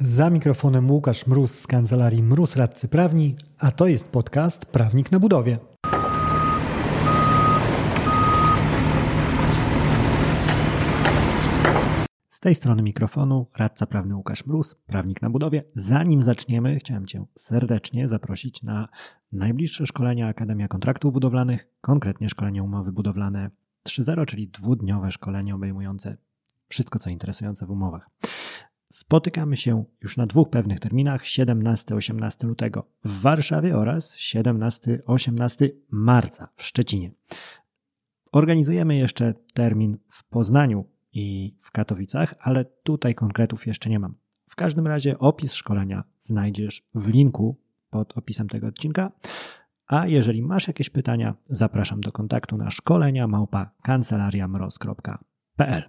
Za mikrofonem Łukasz Mróz z kancelarii Mróz Radcy Prawni, a to jest podcast Prawnik na Budowie. Z tej strony mikrofonu radca prawny Łukasz Mróz, prawnik na budowie. Zanim zaczniemy, chciałem Cię serdecznie zaprosić na najbliższe szkolenia Akademia Kontraktów Budowlanych, konkretnie szkolenie umowy budowlane 3.0, czyli dwudniowe szkolenie obejmujące wszystko, co interesujące w umowach. Spotykamy się już na dwóch pewnych terminach 17-18 lutego w Warszawie oraz 17-18 marca w Szczecinie. Organizujemy jeszcze termin w Poznaniu i w Katowicach, ale tutaj konkretów jeszcze nie mam. W każdym razie opis szkolenia znajdziesz w linku pod opisem tego odcinka. A jeżeli masz jakieś pytania, zapraszam do kontaktu na szkolenia małpa kancelariamroz.pl.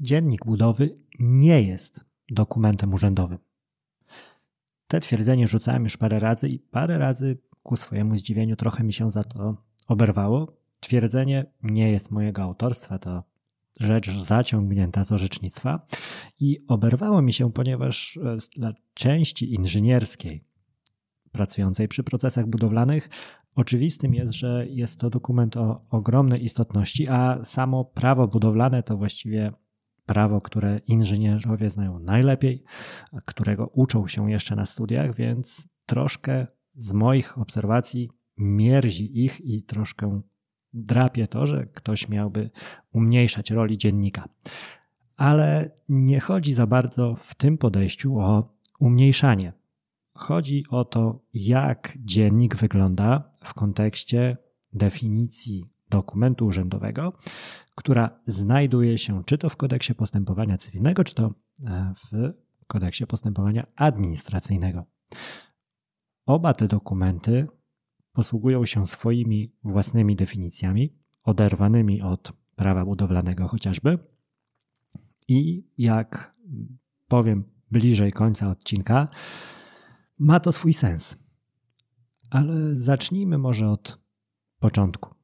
Dziennik budowy nie jest dokumentem urzędowym. Te twierdzenie rzucałem już parę razy i parę razy ku swojemu zdziwieniu trochę mi się za to oberwało. Twierdzenie nie jest mojego autorstwa, to rzecz zaciągnięta z orzecznictwa i oberwało mi się, ponieważ e, dla części inżynierskiej pracującej przy procesach budowlanych oczywistym jest, że jest to dokument o ogromnej istotności, a samo prawo budowlane to właściwie prawo, które inżynierowie znają najlepiej, którego uczą się jeszcze na studiach, więc troszkę z moich obserwacji mierzi ich i troszkę drapie to, że ktoś miałby umniejszać roli dziennika. Ale nie chodzi za bardzo w tym podejściu o umniejszanie. Chodzi o to, jak dziennik wygląda w kontekście definicji dokumentu urzędowego, która znajduje się czy to w kodeksie postępowania cywilnego, czy to e, w kodeksie postępowania administracyjnego. Oba te dokumenty posługują się swoimi własnymi definicjami, oderwanymi od prawa budowlanego chociażby. I jak powiem bliżej końca odcinka, ma to swój sens. Ale zacznijmy może od początku.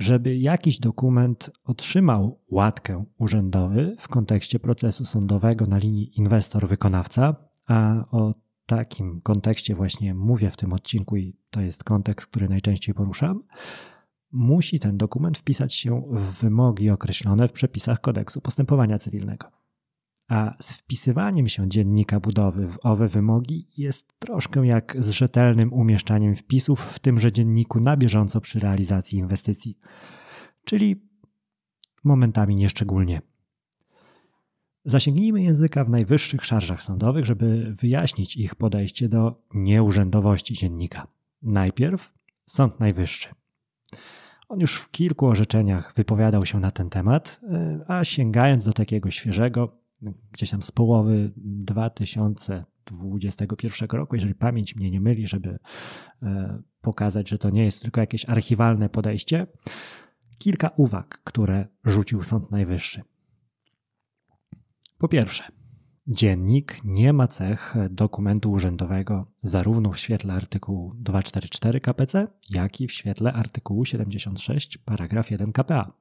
Żeby jakiś dokument otrzymał łatkę urzędowy w kontekście procesu sądowego na linii inwestor-wykonawca, a o takim kontekście właśnie mówię w tym odcinku i to jest kontekst, który najczęściej poruszam, musi ten dokument wpisać się w wymogi określone w przepisach kodeksu postępowania cywilnego. A z wpisywaniem się dziennika budowy w owe wymogi jest troszkę jak z rzetelnym umieszczaniem wpisów w tymże dzienniku na bieżąco przy realizacji inwestycji, czyli momentami nieszczególnie. Zasięgnijmy języka w najwyższych szarżach sądowych, żeby wyjaśnić ich podejście do nieurzędowości dziennika. Najpierw Sąd Najwyższy. On już w kilku orzeczeniach wypowiadał się na ten temat, a sięgając do takiego świeżego, gdzieś tam z połowy 2021 roku, jeżeli pamięć mnie nie myli, żeby e, pokazać, że to nie jest tylko jakieś archiwalne podejście, kilka uwag, które rzucił Sąd Najwyższy. Po pierwsze, dziennik nie ma cech dokumentu urzędowego zarówno w świetle artykułu 244 KPC, jak i w świetle artykułu 76 paragraf 1 KPA.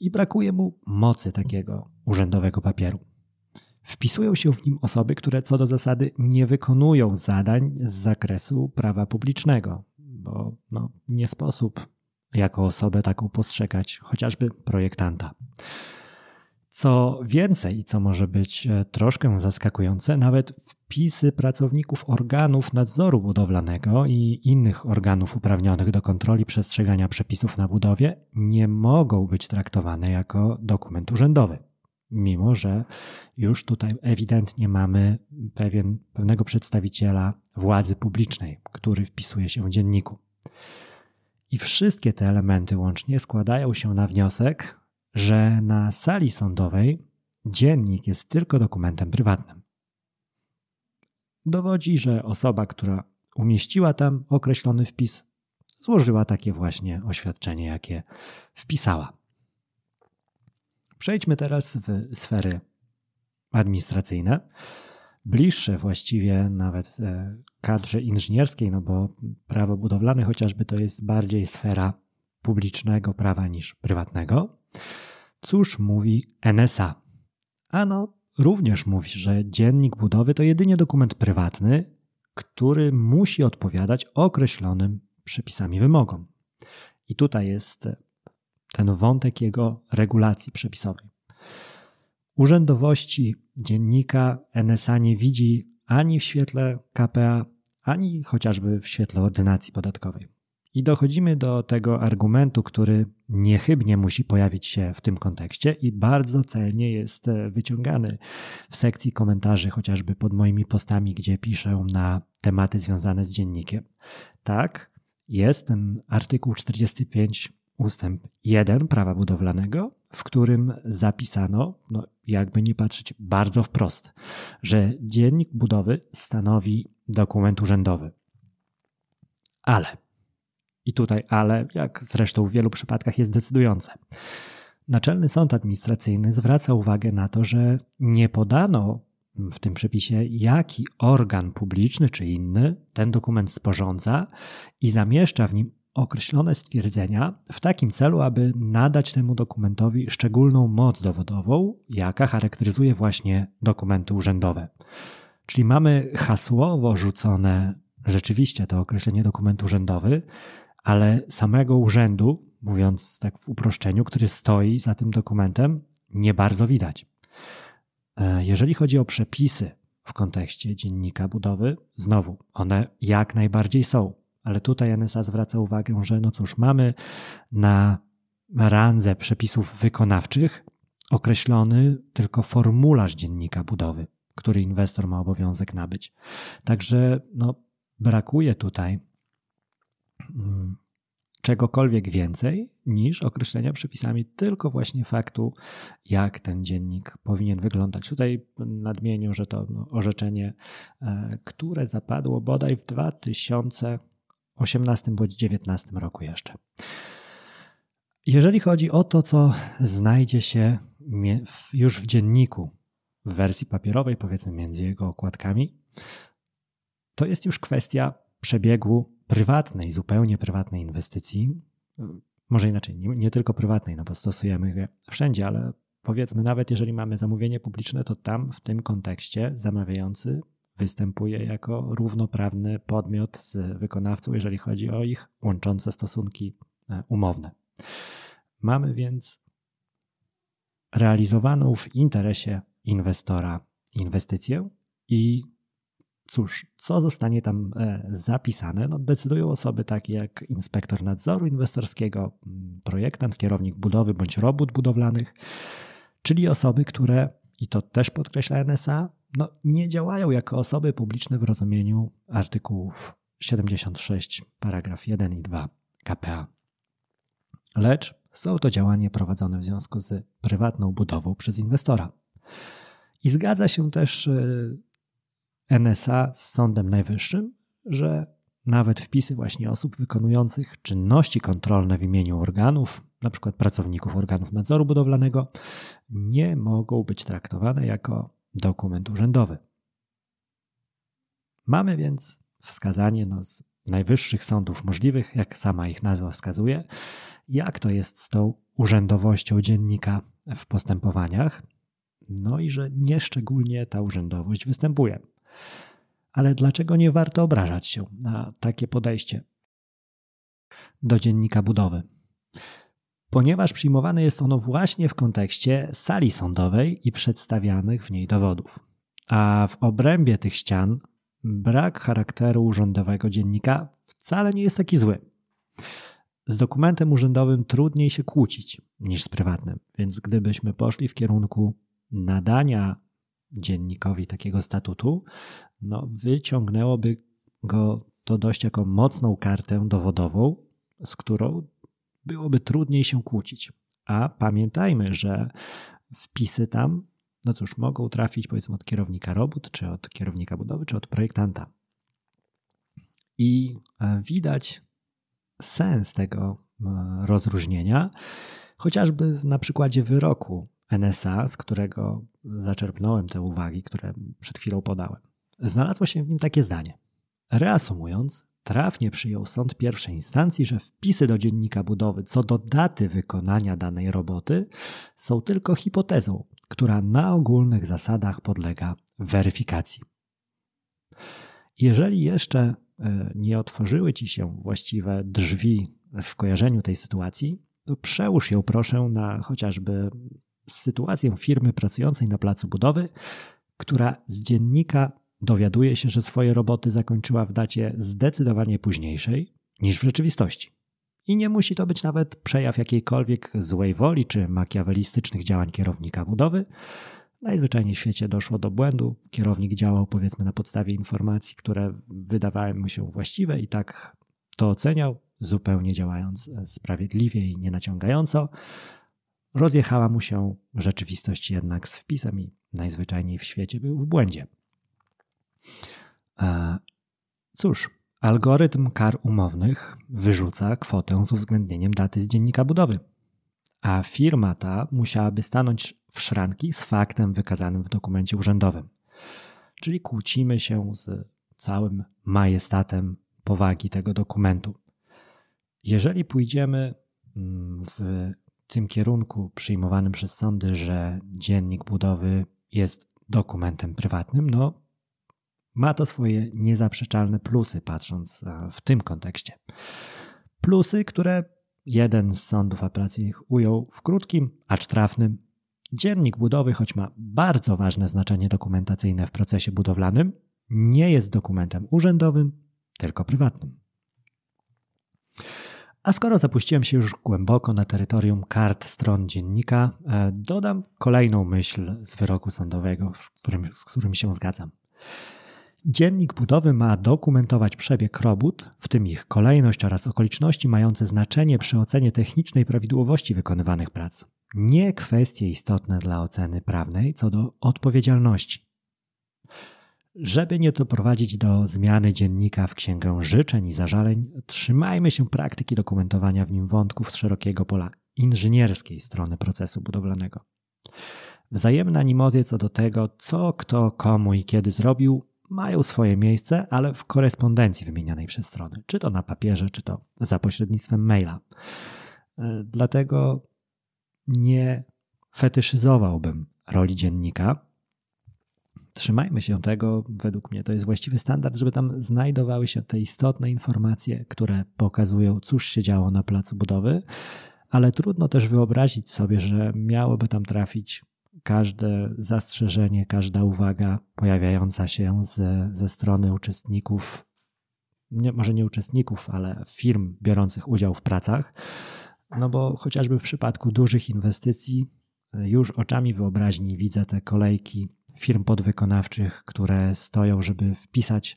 I brakuje mu mocy takiego urzędowego papieru. Wpisują się w nim osoby, które co do zasady nie wykonują zadań z zakresu prawa publicznego, bo no, nie sposób jako osobę taką postrzegać chociażby projektanta. Co więcej, co może być e, troszkę zaskakujące, nawet wpisy pracowników organów nadzoru budowlanego i innych organów uprawnionych do kontroli przestrzegania przepisów na budowie nie mogą być traktowane jako dokument urzędowy. Mimo, że już tutaj ewidentnie mamy pewien, pewnego przedstawiciela władzy publicznej, który wpisuje się w dzienniku. I wszystkie te elementy łącznie składają się na wniosek, że na sali sądowej dziennik jest tylko dokumentem prywatnym. Dowodzi, że osoba, która umieściła tam określony wpis, złożyła takie właśnie oświadczenie, jakie wpisała. Przejdźmy teraz w sfery administracyjne, bliższe właściwie nawet e, kadrze inżynierskiej, no bo prawo budowlane chociażby to jest bardziej sfera publicznego prawa niż prywatnego. Cóż mówi NSA? Ano, również mówi, że dziennik budowy to jedynie dokument prywatny, który musi odpowiadać określonym przepisami wymogom. I tutaj jest ten wątek jego regulacji przepisowej. Urzędowości dziennika NSA nie widzi ani w świetle KPA, ani chociażby w świetle ordynacji podatkowej. I dochodzimy do tego argumentu, który niechybnie musi pojawić się w tym kontekście i bardzo celnie jest wyciągany w sekcji komentarzy, chociażby pod moimi postami, gdzie piszę na tematy związane z dziennikiem. Tak, jest ten artykuł 45 ustęp 1 prawa budowlanego, w którym zapisano, no jakby nie patrzeć bardzo wprost, że dziennik budowy stanowi dokument urzędowy. Ale, i tutaj ale, jak zresztą w wielu przypadkach jest decydujące. Naczelny Sąd Administracyjny zwraca uwagę na to, że nie podano w tym przepisie, jaki organ publiczny czy inny ten dokument sporządza i zamieszcza w nim określone stwierdzenia w takim celu, aby nadać temu dokumentowi szczególną moc dowodową, jaka charakteryzuje właśnie dokumenty urzędowe. Czyli mamy hasłowo rzucone rzeczywiście to określenie dokument urzędowy, ale samego urzędu, mówiąc tak w uproszczeniu, który stoi za tym dokumentem, nie bardzo widać. E, jeżeli chodzi o przepisy w kontekście dziennika budowy, znowu one jak najbardziej są ale tutaj NSA zwraca uwagę, że no cóż, mamy na randze przepisów wykonawczych określony tylko formularz dziennika budowy, który inwestor ma obowiązek nabyć. Także no, brakuje tutaj mm, czegokolwiek więcej niż określenia przepisami tylko właśnie faktu, jak ten dziennik powinien wyglądać. Tutaj nadmienię, że to no, orzeczenie, e, które zapadło bodaj w 2000 18 bądź 19 roku jeszcze. Jeżeli chodzi o to, co znajdzie się już w dzienniku w wersji papierowej, powiedzmy między jego okładkami, to jest już kwestia przebiegu prywatnej, zupełnie prywatnej inwestycji. Może inaczej, nie, nie tylko prywatnej, no bo stosujemy je wszędzie, ale powiedzmy, nawet jeżeli mamy zamówienie publiczne, to tam w tym kontekście zamawiający występuje jako równoprawny podmiot z wykonawcą, jeżeli chodzi o ich łączące stosunki e, umowne. Mamy więc realizowaną w interesie inwestora inwestycję i cóż, co zostanie tam e, zapisane, no decydują osoby takie jak inspektor nadzoru inwestorskiego, projektant, kierownik budowy bądź robót budowlanych, czyli osoby, które, i to też podkreśla NSA, no, nie działają jako osoby publiczne w rozumieniu artykułów 76, paragraf 1 i 2 KPA. Lecz są to działania prowadzone w związku z prywatną budową przez inwestora. I zgadza się też e, NSA z Sądem Najwyższym, że nawet wpisy właśnie osób wykonujących czynności kontrolne w imieniu organów, np. pracowników organów nadzoru budowlanego, nie mogą być traktowane jako dokument urzędowy. Mamy więc wskazanie no, z najwyższych sądów możliwych, jak sama ich nazwa wskazuje, jak to jest z tą urzędowością dziennika w postępowaniach, no i że nieszczególnie ta urzędowość występuje. Ale dlaczego nie warto obrażać się na takie podejście do dziennika budowy? Ponieważ przyjmowane jest ono właśnie w kontekście sali sądowej i przedstawianych w niej dowodów. A w obrębie tych ścian brak charakteru urzędowego dziennika wcale nie jest taki zły. Z dokumentem urzędowym trudniej się kłócić niż z prywatnym, więc gdybyśmy poszli w kierunku nadania dziennikowi takiego statutu, no wyciągnęłoby go to dość jako mocną kartę dowodową, z którą byłoby trudniej się kłócić. A pamiętajmy, że wpisy tam, no cóż, mogą trafić powiedzmy od kierownika robót, czy od kierownika budowy, czy od projektanta. I e, widać sens tego e, rozróżnienia, chociażby na przykładzie wyroku NSA, z którego zaczerpnąłem te uwagi, które przed chwilą podałem. Znalazło się w nim takie zdanie. Reasumując, trafnie przyjął sąd pierwszej instancji, że wpisy do dziennika budowy co do daty wykonania danej roboty są tylko hipotezą, która na ogólnych zasadach podlega weryfikacji. Jeżeli jeszcze e, nie otworzyły ci się właściwe drzwi w kojarzeniu tej sytuacji, to przełóż ją proszę na chociażby sytuację firmy pracującej na placu budowy, która z dziennika dowiaduje się, że swoje roboty zakończyła w dacie zdecydowanie późniejszej niż w rzeczywistości. I nie musi to być nawet przejaw jakiejkolwiek złej woli czy makiawelistycznych działań kierownika budowy. Najzwyczajniej w świecie doszło do błędu. Kierownik działał powiedzmy na podstawie informacji, które wydawały mu się właściwe i tak to oceniał, zupełnie działając sprawiedliwie i nienaciągająco. Rozjechała mu się rzeczywistość jednak z wpisem i najzwyczajniej w świecie był w błędzie. E, cóż, algorytm kar umownych wyrzuca kwotę z uwzględnieniem daty z dziennika budowy, a firma ta musiałaby stanąć w szranki z faktem wykazanym w dokumencie urzędowym. Czyli kłócimy się z całym majestatem powagi tego dokumentu. Jeżeli pójdziemy mm, w tym kierunku przyjmowanym przez sądy, że dziennik budowy jest dokumentem prywatnym, no ma to swoje niezaprzeczalne plusy, patrząc w tym kontekście. Plusy, które jeden z sądów apelacyjnych ujął w krótkim, acz trafnym. Dziennik budowy, choć ma bardzo ważne znaczenie dokumentacyjne w procesie budowlanym, nie jest dokumentem urzędowym, tylko prywatnym. A skoro zapuściłem się już głęboko na terytorium kart stron dziennika, e, dodam kolejną myśl z wyroku sądowego, którym, z którym się zgadzam. Dziennik budowy ma dokumentować przebieg robót, w tym ich kolejność oraz okoliczności mające znaczenie przy ocenie technicznej prawidłowości wykonywanych prac. Nie kwestie istotne dla oceny prawnej co do odpowiedzialności. Żeby nie doprowadzić do zmiany dziennika w księgę życzeń i zażaleń, trzymajmy się praktyki dokumentowania w nim wątków z szerokiego pola inżynierskiej strony procesu budowlanego. Wzajemne animozje co do tego, co kto komu i kiedy zrobił, mają swoje miejsce, ale w korespondencji wymienianej przez strony, czy to na papierze, czy to za pośrednictwem maila. E, dlatego nie fetyszyzowałbym roli dziennika, trzymajmy się tego, według mnie to jest właściwy standard, żeby tam znajdowały się te istotne informacje, które pokazują, cóż się działo na placu budowy, ale trudno też wyobrazić sobie, że miałoby tam trafić każde zastrzeżenie, każda uwaga pojawiająca się ze, ze strony uczestników, nie, może nie uczestników, ale firm biorących udział w pracach. No bo chociażby w przypadku dużych inwestycji, już oczami wyobraźni widzę te kolejki firm podwykonawczych, które stoją, żeby wpisać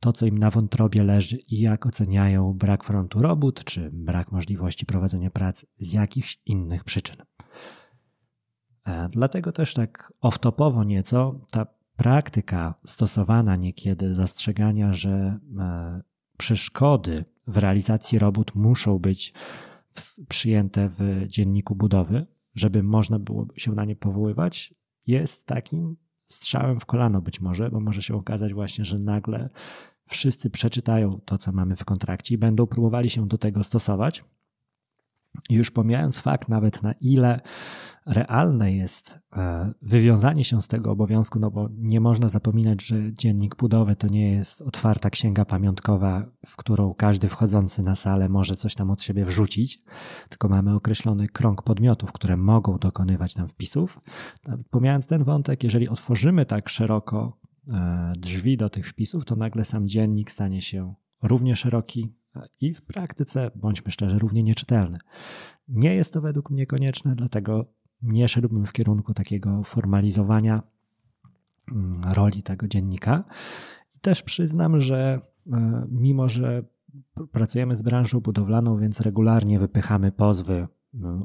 to, co im na wątrobie leży i jak oceniają brak frontu robót, czy brak możliwości prowadzenia prac z jakichś innych przyczyn. E, dlatego też tak off-topowo nieco ta praktyka stosowana niekiedy zastrzegania, że e, przeszkody w realizacji robót muszą być przyjęte w dzienniku budowy, żeby można było się na nie powoływać, jest takim strzałem w kolano być może, bo może się okazać właśnie, że nagle wszyscy przeczytają to, co mamy w kontrakcie i będą próbowali się do tego stosować. Już pomijając fakt nawet na ile realne jest e, wywiązanie się z tego obowiązku, no bo nie można zapominać, że dziennik budowy to nie jest otwarta księga pamiątkowa, w którą każdy wchodzący na salę może coś tam od siebie wrzucić, tylko mamy określony krąg podmiotów, które mogą dokonywać tam wpisów. Pomijając ten wątek, jeżeli otworzymy tak szeroko e, drzwi do tych wpisów, to nagle sam dziennik stanie się równie szeroki i w praktyce, bądźmy szczerzy, równie nieczytelny. Nie jest to według mnie konieczne, dlatego nie szedłbym w kierunku takiego formalizowania mm, roli tego dziennika. I też przyznam, że e, mimo, że pracujemy z branżą budowlaną, więc regularnie wypychamy pozwy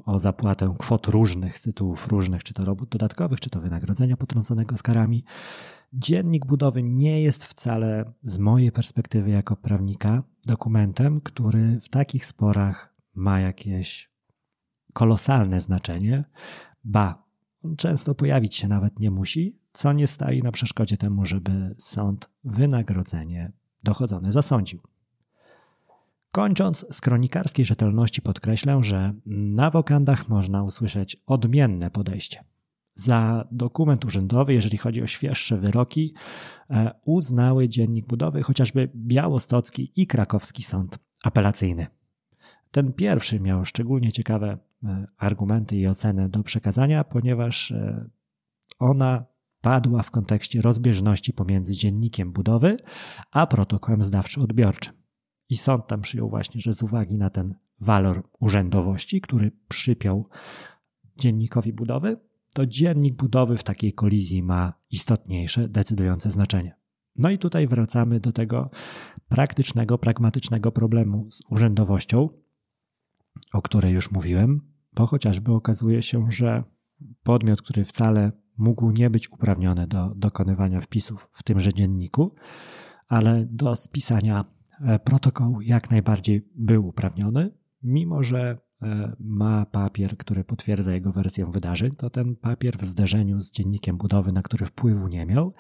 o zapłatę kwot różnych z tytułów różnych, czy to robót dodatkowych, czy to wynagrodzenia potrąconego z karami. Dziennik budowy nie jest wcale z mojej perspektywy jako prawnika dokumentem, który w takich sporach ma jakieś kolosalne znaczenie, ba, często pojawić się nawet nie musi, co nie stoi na przeszkodzie temu, żeby sąd wynagrodzenie dochodzone zasądził. Kończąc, z kronikarskiej rzetelności podkreślę, że na wokandach można usłyszeć odmienne podejście. Za dokument urzędowy, jeżeli chodzi o świeższe wyroki, e, uznały Dziennik Budowy chociażby Białostocki i Krakowski Sąd Apelacyjny. Ten pierwszy miał szczególnie ciekawe e, argumenty i oceny do przekazania, ponieważ e, ona padła w kontekście rozbieżności pomiędzy dziennikiem budowy a protokołem zdawczo-odbiorczym. I sąd tam przyjął właśnie, że z uwagi na ten walor urzędowości, który przypiął dziennikowi budowy, to dziennik budowy w takiej kolizji ma istotniejsze, decydujące znaczenie. No i tutaj wracamy do tego praktycznego, pragmatycznego problemu z urzędowością, o której już mówiłem, bo chociażby okazuje się, że podmiot, który wcale mógł nie być uprawniony do dokonywania wpisów w tymże dzienniku, ale do spisania e, protokołu jak najbardziej był uprawniony, mimo że e, ma papier, który potwierdza jego wersję wydarzeń, to ten papier w zderzeniu z dziennikiem budowy, na który wpływu nie miał,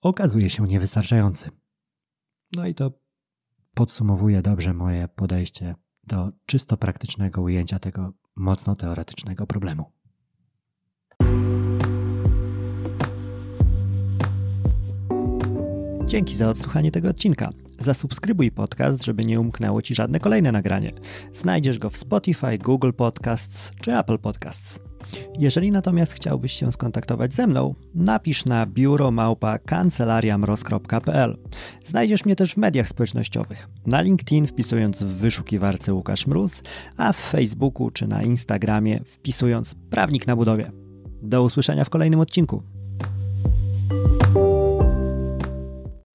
okazuje się niewystarczający. No i to podsumowuje dobrze moje podejście do czysto praktycznego ujęcia tego mocno teoretycznego problemu. Dzięki za odsłuchanie tego odcinka. Zasubskrybuj podcast, żeby nie umknęło Ci żadne kolejne nagranie. Znajdziesz go w Spotify, Google Podcasts czy Apple Podcasts. Jeżeli natomiast chciałbyś się skontaktować ze mną, napisz na biuromałpa kancelariamroz.pl. Znajdziesz mnie też w mediach społecznościowych. Na LinkedIn wpisując w wyszukiwarce Łukasz Mróz, a w Facebooku czy na Instagramie wpisując Prawnik na budowie. Do usłyszenia w kolejnym odcinku.